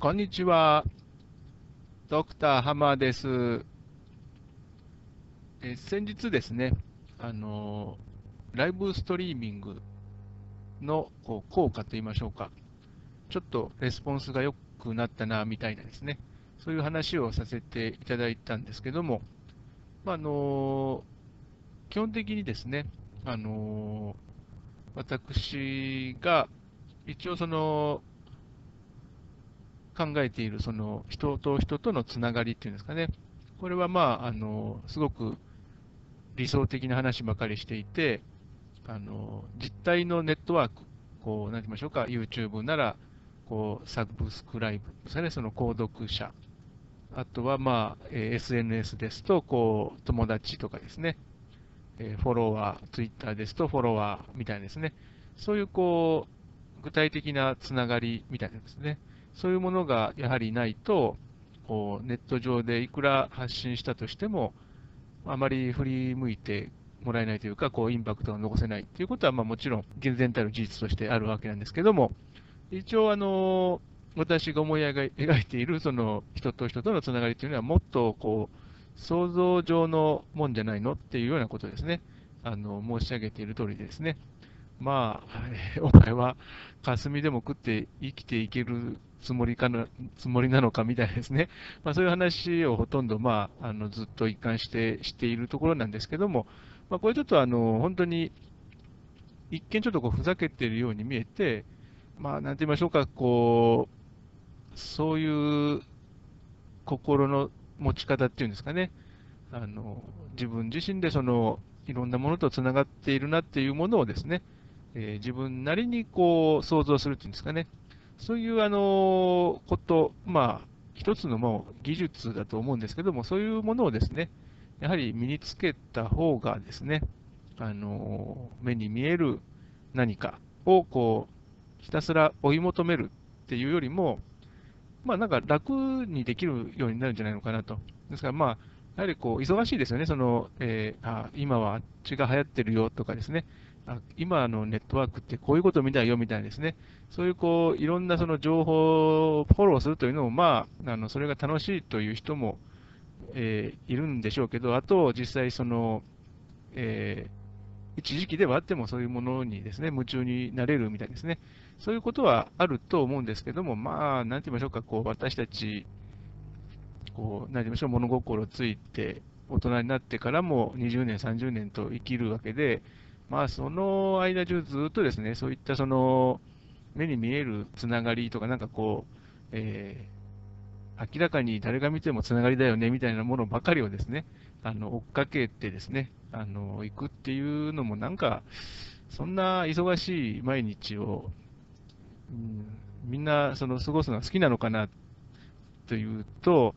こんにちは。ドクターハマーです。え先日ですね、あのライブストリーミングのこう効果といいましょうか、ちょっとレスポンスが良くなったなみたいなですね、そういう話をさせていただいたんですけども、まあの基本的にですね、あの私が一応その考えているその人と人とのつながりっていうんですかね、これはまあ、あのすごく理想的な話ばかりしていて、あの実体のネットワーク、こう、なんて言いましょうか、YouTube なら、こう、サブスクライブですね、その購読者。あとは、まあ、え SNS ですと、こう、友達とかですね、えフォロワー、Twitter ですとフォロワーみたいですね、そういう、こう、具体的なつながりみたいなですね、そういうものがやはりないと、こうネット上でいくら発信したとしても、あまり振り向いてもらえないというか、こうインパクトが残せないということは、まあ、もちろん、厳然たる事実としてあるわけなんですけども、一応、あの私が思い描いているその人と人とのつながりというのは、もっとこう想像上のもんじゃないのっていうようなことですね、あの申し上げている通りですね。まあ、お前は霞でも食って生きていけるつもりかなつもりなのかみたいですね、まあ、そういう話をほとんど、まあ、あのずっと一貫してしているところなんですけども、まあ、これちょっとあの本当に一見ちょっとこうふざけているように見えて、まあ、なんて言いましょうか、こうそういう心の持ち方っていうんですかね、あの自分自身でそのいろんなものとつながっているなっていうものをですね、えー、自分なりにこう想像するっていうんですかね、そういうあのこと、まあ、一つのもう技術だと思うんですけども、そういうものをですね、やはり身につけた方がですね、あの目に見える何かをこうひたすら追い求めるっていうよりも、まあ、なんか楽にできるようになるんじゃないのかなと。ですから、まあ、やはりこう忙しいですよね、そのえー、あ今はあっちが流行ってるよとかですね、あ今のネットワークってこういうこと見たいよみたいですね、そういうこういろんなその情報をフォローするというのも、まあ、あのそれが楽しいという人も、えー、いるんでしょうけど、あと実際その、えー、一時期ではあってもそういうものにですね夢中になれるみたいですね、そういうことはあると思うんですけども、まあ、なんて言いましょうか、こう私たち、こう、なんて言いましょう、物心ついて、大人になってからも20年、30年と生きるわけで、まあ、その間中ずっとですね、そういったその目に見えるつながりとか、なんかこう、えー、明らかに誰が見てもつながりだよねみたいなものばかりをですね、あの追っかけてですね、あの行くっていうのも、なんか、そんな忙しい毎日を、うん、みんなその過ごすのが好きなのかなというと、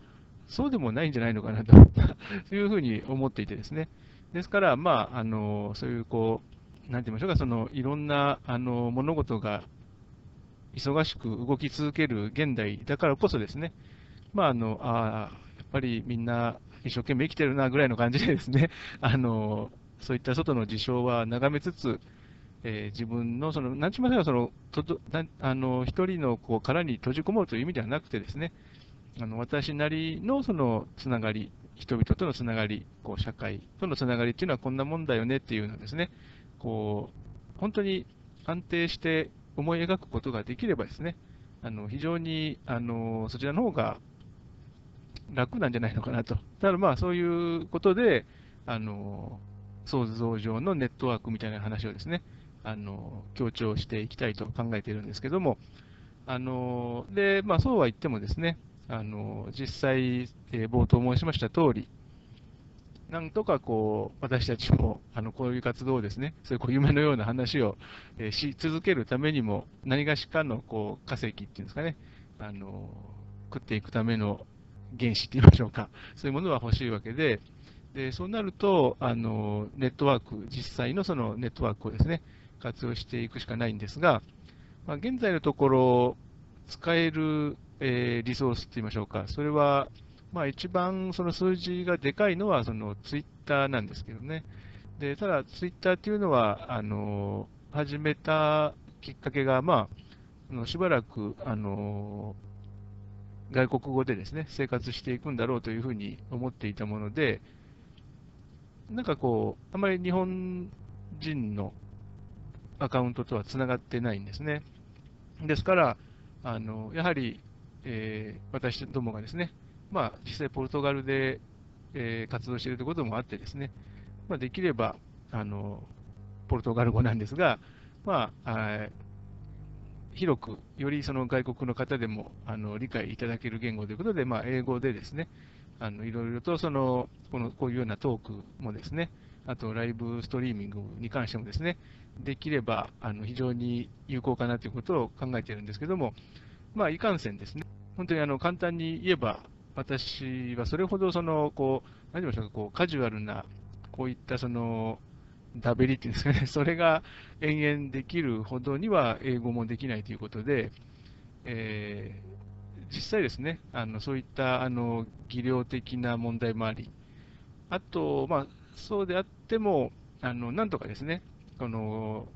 そうでもないんじゃないのかなと いうふうに思っていてですね、ですから、まあ、あのそういうこう、なんて言いましょうか、そのいろんなあの物事が忙しく動き続ける現代だからこそですね、まあ、あのあやっぱりみんな一生懸命生きてるなぐらいの感じでですね、あのそういった外の事象は眺めつつ、えー、自分の、その、なんちませんその、となあの一人のこう殻に閉じこもるという意味ではなくてですね、あの私なりのそのつながり、人々とのつながり、こう社会とのつながりっていうのはこんなもんだよねっていうのをですね、こう本当に安定して思い描くことができればですね、あの非常にあのそちらの方が楽なんじゃないのかなと。ただまあそういうことで、あの想像上のネットワークみたいな話をですね、あの強調していきたいと考えているんですけども、あのでまあ、そうは言ってもですね、あの実際、えー、冒頭申しました通り、なんとかこう私たちも あのこういう活動をですね、そういう夢のような話を、えー、し続けるためにも、何がしかのこう化石っていうんですかね、あの食っていくための原子って言いましょうか、そういうものは欲しいわけで、でそうなるとあの、ネットワーク、実際のそのネットワークをですね、活用していくしかないんですが、まあ、現在のところ、使えるえー、リソースといいましょうか、それは、まあ、一番その数字がでかいのはそのツイッターなんですけどね。でただ、ツイッターっていうのは、あの始めたきっかけが、まあ、しばらく、あの外国語でですね、生活していくんだろうというふうに思っていたもので、なんかこう、あまり日本人のアカウントとはつながってないんですね。ですから、あのやはり、えー、私どもがですね、まあ、実際ポルトガルで、えー、活動しているということもあってですね、まあ、できればあのポルトガル語なんですが、まあ、広く、よりその外国の方でもあの理解いただける言語ということで、まあ、英語でですね、あのいろいろとそのこのこういうようなトークもですね、あとライブストリーミングに関してもですね、できればあの非常に有効かなということを考えているんですけども、まあ、いかんせんですね、本当にあの簡単に言えば、私はそれほどそのこう、何て言いましょうか、こうカジュアルな、こういったそのダベリっていうんですかね、それが延々できるほどには英語もできないということで、えー、実際ですね、あのそういったあの技量的な問題もあり、あと、まあ、そうであっても、あのなんとかですね、この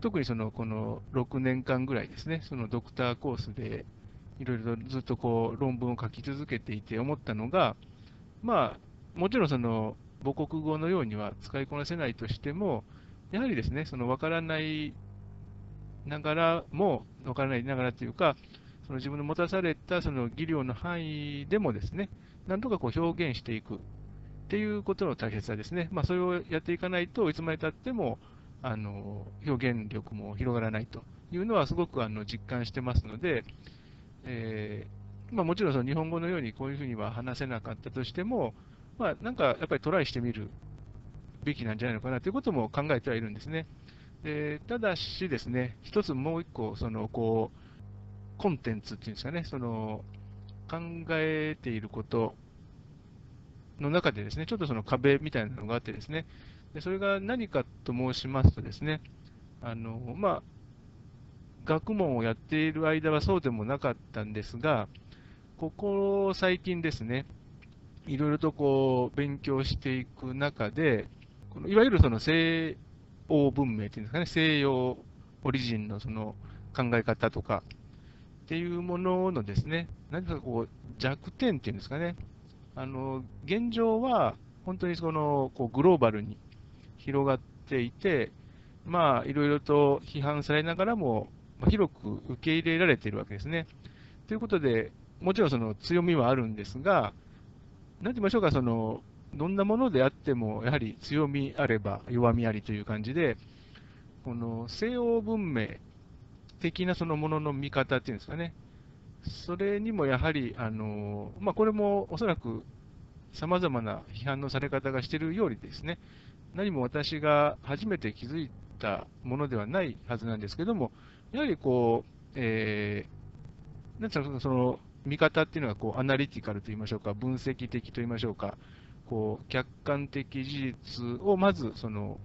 特にそのこの6年間ぐらいですね、そのドクターコースでいろいろとずっとこう論文を書き続けていて思ったのが、まあ、もちろんその母国語のようには使いこなせないとしても、やはりですね、その分からないながらも、分からないながらというか、その自分の持たされたその技量の範囲でもですね、なんとかこう表現していくっていうことの大切さですね。まあ、それをやっていかないといつまでたっても、あの表現力も広がらないというのはすごくあの実感してますので、えー、まあ、もちろんその日本語のようにこういうふうには話せなかったとしても、まあ、なんかやっぱりトライしてみるべきなんじゃないのかなということも考えてはいるんですね。でただしですね、一つもう一個、そのこうコンテンツっていうんですかね、その考えていることの中でですね、ちょっとその壁みたいなのがあってですね、でそれが何かと申しますとですね、あのまあ、学問をやっている間はそうでもなかったんですが、ここ最近ですね、いろいろとこう勉強していく中で、このいわゆるその西欧文明っていうんですかね、西洋オリジンのその考え方とかっていうもののですね、何かこう弱点っていうんですかね、あの現状は本当にそのこうグローバルに広がっていて、まあ、いろいろと批判されながらも、広く受け入れられているわけですね。ということで、もちろんその強みはあるんですが、なんて言いましょうか、そのどんなものであっても、やはり強みあれば弱みありという感じで、この西欧文明的なそのものの見方っていうんですかね、それにもやはり、あのまあ、これもおそらくさまざまな批判のされ方がしているようにですね、何も私が初めて気づいたものではないはずなんですけども、やはりこう、えー、なんていうか、その見方っていうのはこうアナリティカルといいましょうか、分析的といいましょうか、こう客観的事実をまずその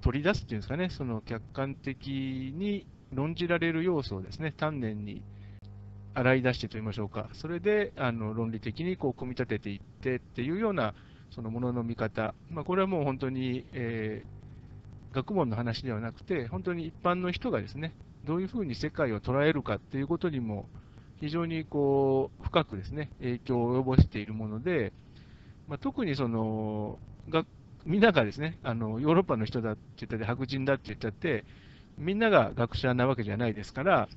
取り出すっていうんですかね、その客観的に論じられる要素をですね、丹念に洗い出してといいましょうか、それであの論理的にこう組み立てていってっていうようなそのものの見方、まあ、これはもう本当に、えー、学問の話ではなくて、本当に一般の人がですね、どういうふうに世界を捉えるかっていうことにも、非常にこう深くですね、影響を及ぼしているもので、まあ、特にそのがみんながですねあのヨーロッパの人だって言ったり、白人だって言っちゃって、みんなが学者なわけじゃないですから、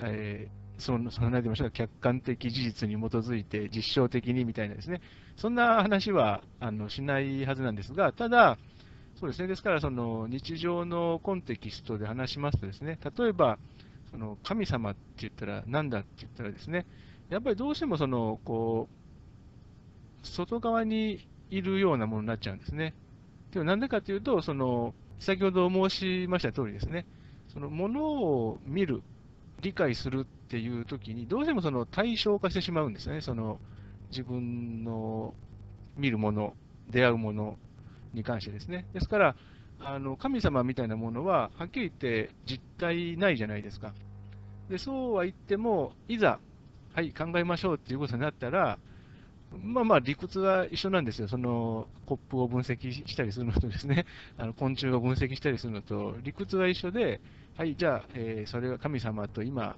えーその、その何て言いましょうか、客観的事実に基づいて実証的にみたいなですね、そんな話はあのしないはずなんですが、ただ、そうですね、ですからその日常のコンテキストで話しますとですね、例えば、その神様って言ったら何だって言ったらですね、やっぱりどうしてもその、こう、外側にいるようなものになっちゃうんですね。でもなんでかというと、その、先ほど申しました通りですね、そのものを見る、理解するっていうときに、どうしてもその対象化してしまうんですね、その自分の見るもの、出会うものに関してですね。ですから、あの神様みたいなものは、はっきり言って実体ないじゃないですか。でそうは言っても、いざ、はい、考えましょうっていうことになったら、まあまあ理屈は一緒なんですよ、そのコップを分析したりするのとですね、あの昆虫を分析したりするのと、理屈は一緒で、はい、じゃあ、えー、それは神様と今、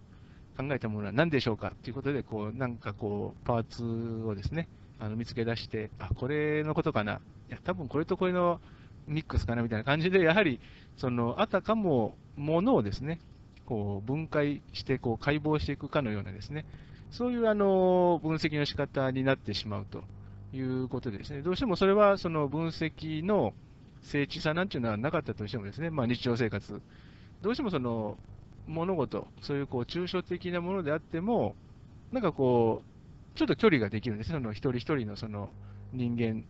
考えたものは何でしょうかということで、こう、なんかこう、パーツをですね、あの見つけ出して、あ、これのことかな。いや、多分これとこれのミックスかなみたいな感じで、やはり、その、あたかもものをですね、こう、分解して、こう、解剖していくかのようなですね、そういうあの分析の仕方になってしまうということですね、どうしてもそれはその分析の精緻さなんていうのはなかったとしてもですね、まあ、日常生活、どうしてもその物事、そういうこう抽象的なものであっても、なんかこう、ちょっと距離ができるんです、その一人一人のその人間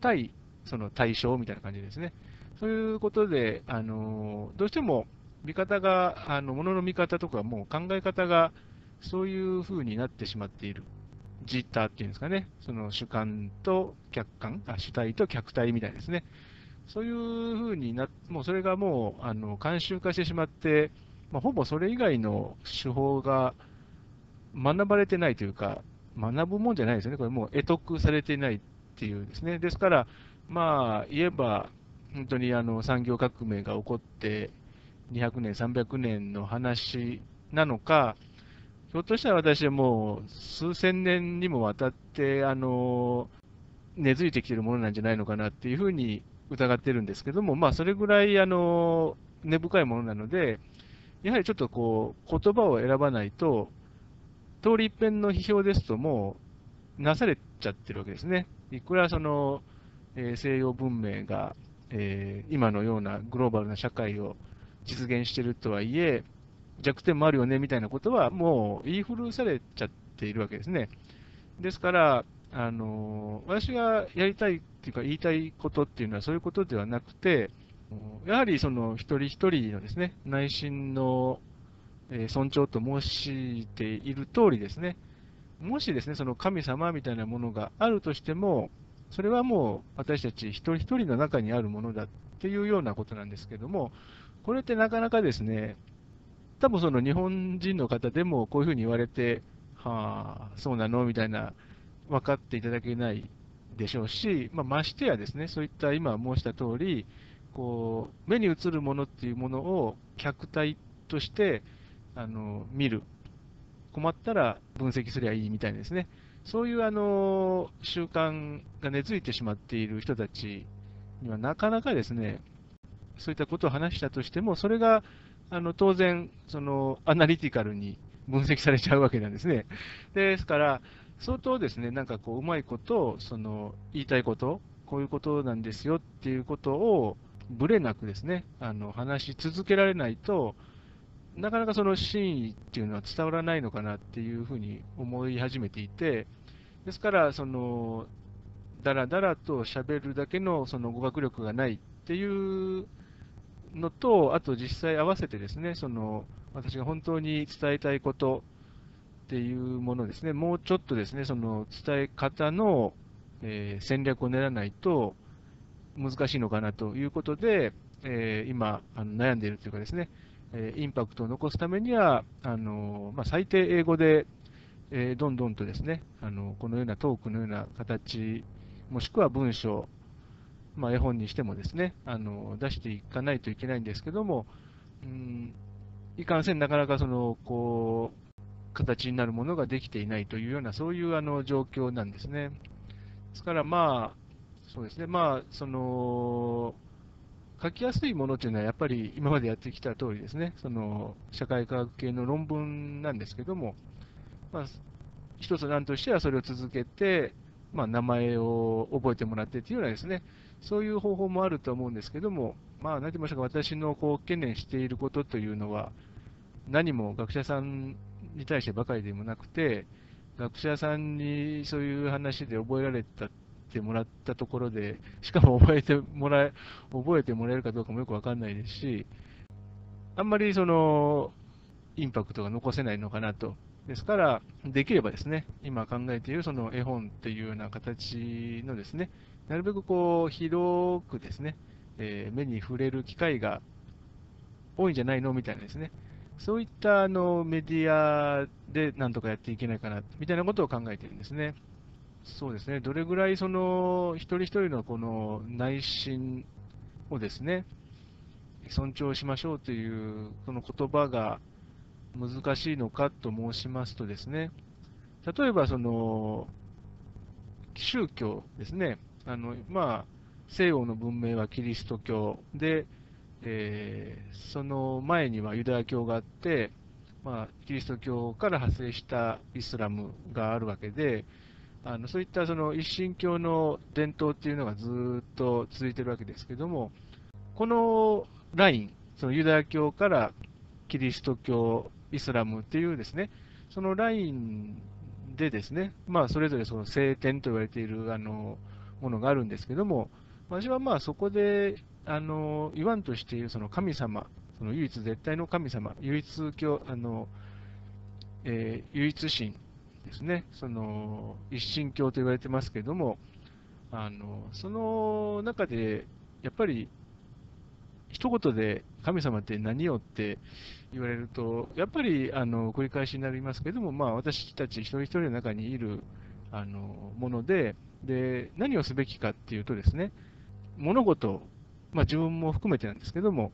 対その対象みたいな感じですね。そういうことで、あのどうしても見方が、あの物の見方とか、もう考え方がそういう風になってしまっている。ジッターっていうんですかね、その主観と客観、あ主体と客体みたいですね。そういう風になもうそれがもうあの慣習化してしまって、まあ、ほぼそれ以外の手法が学ばれてないというか、学ぶもんじゃないですよね、これもう得得されてないっていうですね。ですから、まあ、言えば、本当にあの産業革命が起こって200年、300年の話なのか、ひょっとしたら私はもう数千年にもわたって、あの、根付いてきているものなんじゃないのかなっていうふうに疑ってるんですけども、まあ、それぐらい、あの、根深いものなので、やはりちょっとこう、言葉を選ばないと、通り一遍の批評ですと、もう、なされちゃってるわけですね。いくらその、えー、西洋文明が、えー、今のようなグローバルな社会を実現してるとはいえ、弱点もあるよねみたいなことは、もう言い古されちゃっているわけですね。ですから、あの私がやりたいっていうか、言いたいことっていうのはそういうことではなくて、やはりその一人一人のですね、内心の尊重と申している通りですね、もしですね、その神様みたいなものがあるとしても、それはもう私たち一人一人の中にあるものだっていうようなことなんですけども、これってなかなかですね、多分その日本人の方でもこういうふうに言われて、はあ、そうなのみたいな、分かっていただけないでしょうし、まあ、ましてやですね、そういった今申した通り、こう目に映るものっていうものを客体としてあの見る、困ったら分析すりゃいいみたいですね、そういうあの習慣が根付いてしまっている人たちには、なかなかですね、そういったことを話したとしても、それがあの当然、そのアナリティカルに分析されちゃうわけなんですね。ですから、相当ですね、なんかこう、うまいことを、その言いたいこと、こういうことなんですよっていうことを、ぶれなくですね、あの話し続けられないと、なかなかその真意っていうのは伝わらないのかなっていうふうに思い始めていて、ですから、その、だらだらと喋るだけのその語学力がないっていうのと、あと実際合わせてですね、その私が本当に伝えたいことっていうものですね、もうちょっとですね、その伝え方の、えー、戦略を練らないと難しいのかなということで、えー、今あの悩んでいるというかですね、え、インパクトを残すためには、あのまあ、最低英語で、えどんどんとですね、あのこのようなトークのような形、もしくは文章、まあ、絵本にしてもですね、あの出していかないといけないんですけども、うん、いかんせんなかなかその、こう、形になるものができていないというような、そういうあの状況なんですね。ですからまあ、そうですね、まあ、その、書きやすいものというのは、やっぱり今までやってきた通りですね、その社会科学系の論文なんですけども、まあ、一つ案としてはそれを続けて、まあ、名前を覚えてもらってというようなですね、そういう方法もあると思うんですけども、まあ、何て言いましょうか、私のこう懸念していることというのは、何も学者さんに対してばかりでもなくて、学者さんにそういう話で覚えられたってもらったところで、しかも覚えてもらえ覚えてもらえるかどうかもよくわかんないですし、あんまりそのインパクトが残せないのかなと。ですから、できればですね、今考えているその絵本っていうような形のですね、なるべくこう広くですね、えー、目に触れる機会が多いんじゃないのみたいなですね、そういったあのメディアでなんとかやっていけないかなみたいなことを考えているんですね。そうですね、どれぐらいその一人一人のこの内心をですね、尊重しましょうというこの言葉が難しいのかと申しますとですね、例えばその宗教ですね、あのまあ、西洋の文明はキリスト教で、えー、その前にはユダヤ教があって、まあ、キリスト教から派生したイスラムがあるわけで、あのそういったその一神教の伝統っていうのがずっと続いてるわけですけども、このライン、そのユダヤ教からキリスト教、イスラムっていうですね、そのラインでですね、まあ、それぞれその聖典と言われているあのものがあるんですけども、私はまあそこであの言わんとしているその神様、その唯一絶対の神様、唯一教あの、えー、唯一神ですね、その一神教と言われてますけれども、あのその中でやっぱり一言で神様って何よって言われると、やっぱりあの繰り返しになりますけれども、まあ、私たち一人一人の中にいるあのものでで、何をすべきかっていうとですね、物事、まあ、自分も含めてなんですけども、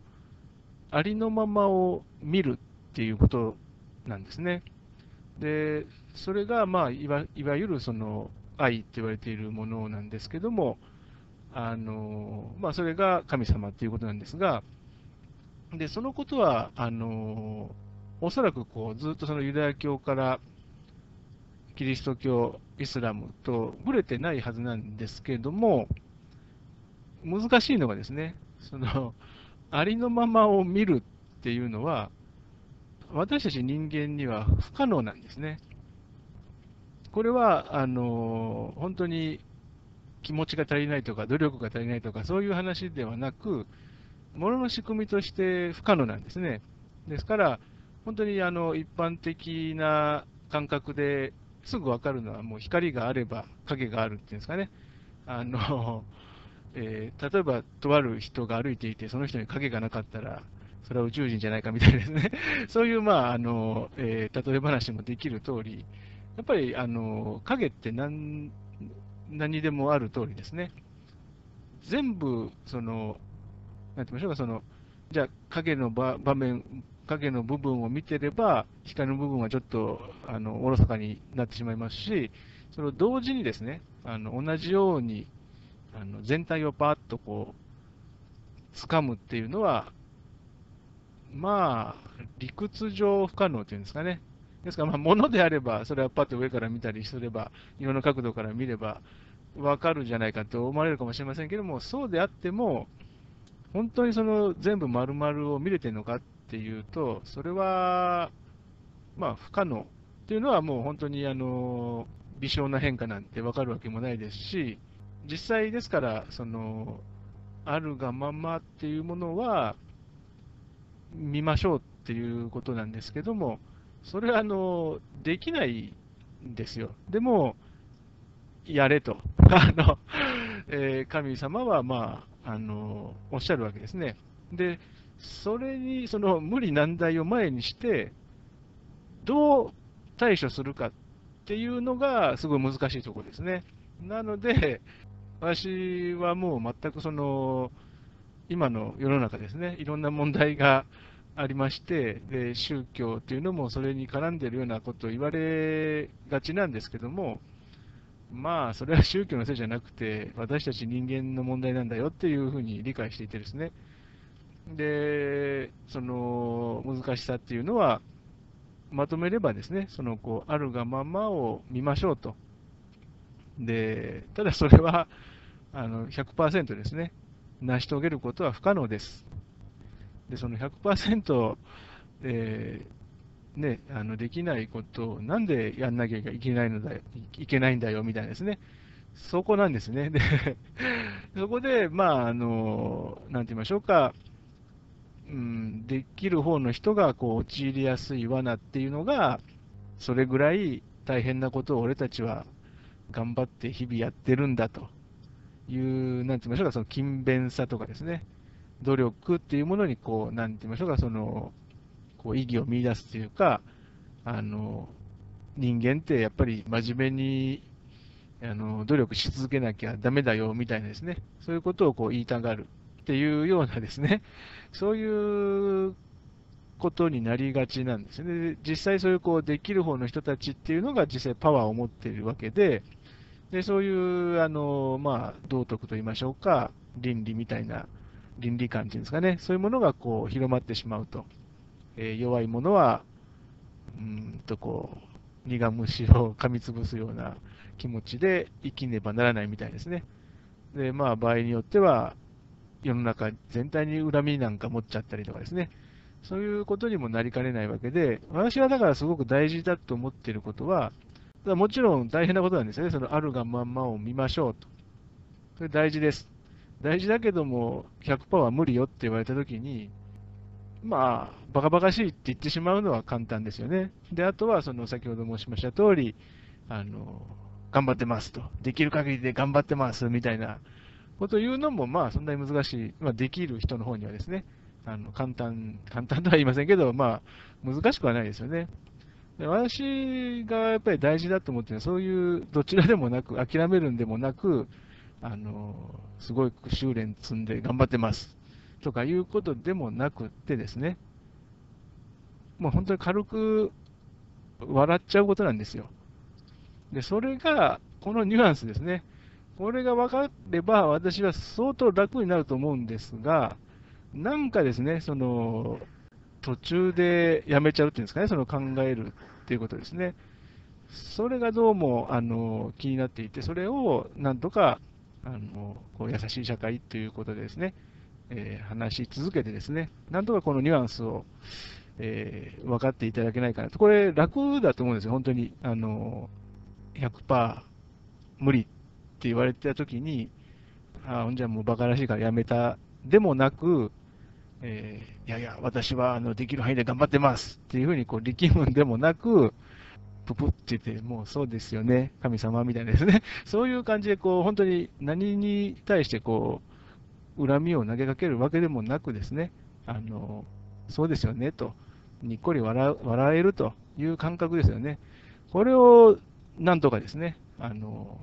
ありのままを見るっていうことなんですね。で、それが、まあ、いわいわゆるその愛って言われているものなんですけども、あのまあ、それが神様っていうことなんですが、でそのことは、あのおそらくこうずっとそのユダヤ教からキリスト教、イスラムとぶれてないはずなんですけども、難しいのがですね、そのありのままを見るっていうのは、私たち人間には不可能なんですね。これは、あの本当に気持ちが足りないとか、努力が足りないとか、そういう話ではなく、ものの仕組みとして不可能なんですね。ですから、本当にあの一般的な感覚ですぐ分かるのは、もう光があれば影があるっていうんですかね。あのえー、例えば、とある人が歩いていて、その人に影がなかったら、それは宇宙人じゃないかみたいですね。そういう、まああのえー、例え話もできる通り、やっぱりあの影って何何でもある通りですね。全部、その、なんて言いましょうか、その、じゃあ影の場面、影の部分を見てれば、光の部分はちょっとあのおろそかになってしまいますし、それを同時にですね、あの同じようにあの全体をパーッとこう、掴むっていうのは、まあ、理屈上不可能っていうんですかね。ですから、まあ、物であれば、それはパッと上から見たりすれば、いろんな角度から見れば、わかるんじゃないかと思われるかもしれませんけども、そうであっても、本当にその全部丸々を見れてるのかっていうと、それは、まあ、不可能っていうのはもう本当にあの微小な変化なんてわかるわけもないですし、実際ですから、その、あるがままっていうものは、見ましょうっていうことなんですけども、それはあのできないんですよ。でも、やれと。あのえー、神様は、まあ、あのおっしゃるわけですね。で、それに、その無理難題を前にして、どう対処するかっていうのが、すごい難しいところですね。なので、私はもう全くその、今の世の中ですね、いろんな問題がありまして、で宗教っていうのもそれに絡んでいるようなことを言われがちなんですけども、まあ、それは宗教のせいじゃなくて、私たち人間の問題なんだよっていうふうに理解していてですね、で、その難しさっていうのは、まとめればですね、そのこうあるがままを見ましょうと。で、ただそれは、あの100%ですね、成し遂げることは不可能です。で、その100%、えー、ね、あのできないことをなんでやんなきゃいけないのだいけないんだよみたいなですね、そこなんですね。で そこで、まあ、あの、なんて言いましょうか、うん、できる方の人がこう陥りやすい罠っていうのが、それぐらい大変なことを俺たちは頑張って日々やってるんだという、なんて言いましょうか、その勤勉さとかですね、努力っていうものに、こう、なんて言いましょうか、その、こう意義を見出すというか、あの、人間ってやっぱり真面目にあの努力し続けなきゃだめだよみたいなですね、そういうことをこう言いたがるっていうようなですね、そういうことになりがちなんですね。実際そういうこうできる方の人たちっていうのが実際パワーを持っているわけで、でそういうあの、まあ、道徳といいましょうか、倫理みたいな、倫理観っていうんですかね、そういうものがこう広まってしまうと、えー、弱い者は、うんとこう、苦虫を 噛みつぶすような気持ちで生きねばならないみたいですね。で、まあ、場合によっては、世の中全体に恨みなんか持っちゃったりとかですね、そういうことにもなりかねないわけで、私はだからすごく大事だと思っていることは、もちろん大変なことなんですよね、そのあるがまんまを見ましょうと。それ大事です。大事だけども、100%は無理よって言われたときに、まあ、バカバカしいって言ってしまうのは簡単ですよね。で、あとは、その先ほど申しました通り、あの、頑張ってますと。できる限りで頑張ってますみたいなことを言うのも、まあ、そんなに難しい。まあ、できる人の方にはですね、あの、簡単、簡単とは言いませんけど、まあ、難しくはないですよね。で私がやっぱり大事だと思ってるのは、そういうどちらでもなく、諦めるんでもなく、あの、すごい修練積んで頑張ってますとかいうことでもなくってですね、もう本当に軽く笑っちゃうことなんですよ。で、それが、このニュアンスですね。これが分かれば、私は相当楽になると思うんですが、なんかですね、その、途中でやめちゃうっていうんですかね、その考えるっていうことですね。それがどうもあの気になっていて、それをなんとかあのこう優しい社会ということでですね、えー、話し続けてですね、なんとかこのニュアンスを、えー、分かっていただけないかなと。これ楽だと思うんですよ、本当に。あの100%無理って言われてたときに、ああ、じゃあもう馬鹿らしいからやめたでもなく、えー、いやいや、私はあのできる範囲で頑張ってますっていうふうにこう力むんでもなく、ぷぷって言って、もうそうですよね、神様みたいなですね、そういう感じでこう本当に何に対してこう恨みを投げかけるわけでもなくですね、あのそうですよねと、にっこり笑笑えるという感覚ですよね。これをなんとかですね、あの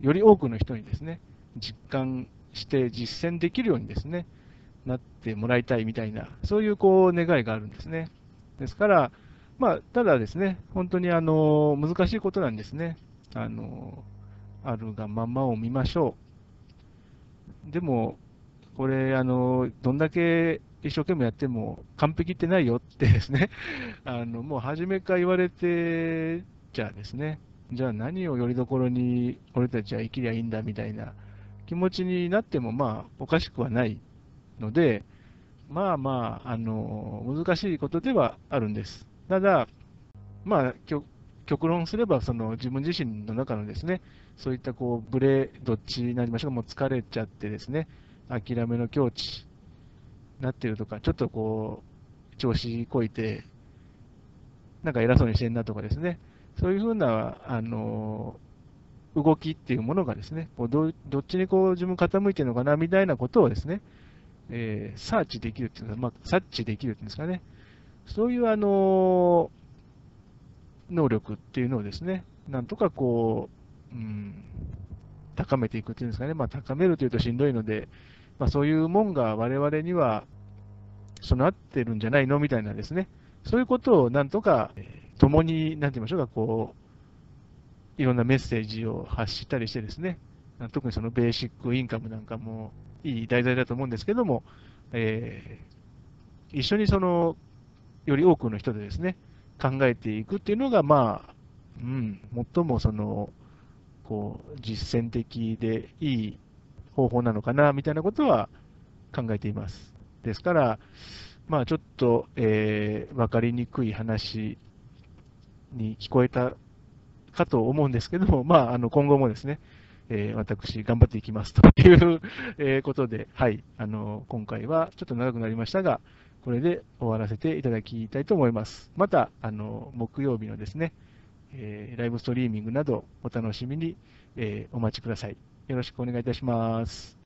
より多くの人にですね、実感して実践できるようにですね、なってもらいたいみたいな、そういうこう願いがあるんですね。ですから、まあ、ただですね、本当にあの難しいことなんですね。あのあるがままを見ましょう。でも、これ、あのどんだけ一生懸命やっても完璧ってないよってですね、あのもう初めから言われてじゃあですね、じゃあ何をよりどころに俺たちは生きりゃいいんだみたいな気持ちになってもまあおかしくはないので、まあまあ、あの難しいことではあるんです。ただ、まあ、極論すれば、その自分自身の中のですね、そういったこうブレ、どっちになりましょうか、もう疲れちゃってですね、諦めの境地になってるとか、ちょっとこう、調子こいて、なんか偉そうにしてんなとかですね、そういうふうな、あの動きっていうものがですね、こうどどっちにこう自分傾いてるのかなみたいなことをですね、えー、サーチできるっていうか、まあ、察知できるっていうんですかね、そういうあの能力っていうのをですね、なんとかこう、うん、高めていくっていうんですかね、まあ、高めるというとしんどいので、まあ、そういうもんが我々には備わってるんじゃないのみたいなですね、そういうことをなんとか、共に、なんて言いましょうか、こう、いろんなメッセージを発したりしてですね、特にそのベーシックインカムなんかもいい題材だと思うんですけども、えー、一緒にその、より多くの人でですね、考えていくっていうのが、まあ、うん、最もその、こう、実践的でいい方法なのかな、みたいなことは考えています。ですから、まあ、ちょっと、えー、分かりにくい話に聞こえたかと思うんですけども、まあ、あの今後もですね、えー、私、頑張っていきますというえことで、はい、あの、今回はちょっと長くなりましたが、これで終わらせていただきたいと思います。また、あの、木曜日のですね、えー、ライブストリーミングなどお楽しみに、えー、お待ちください。よろしくお願いいたします。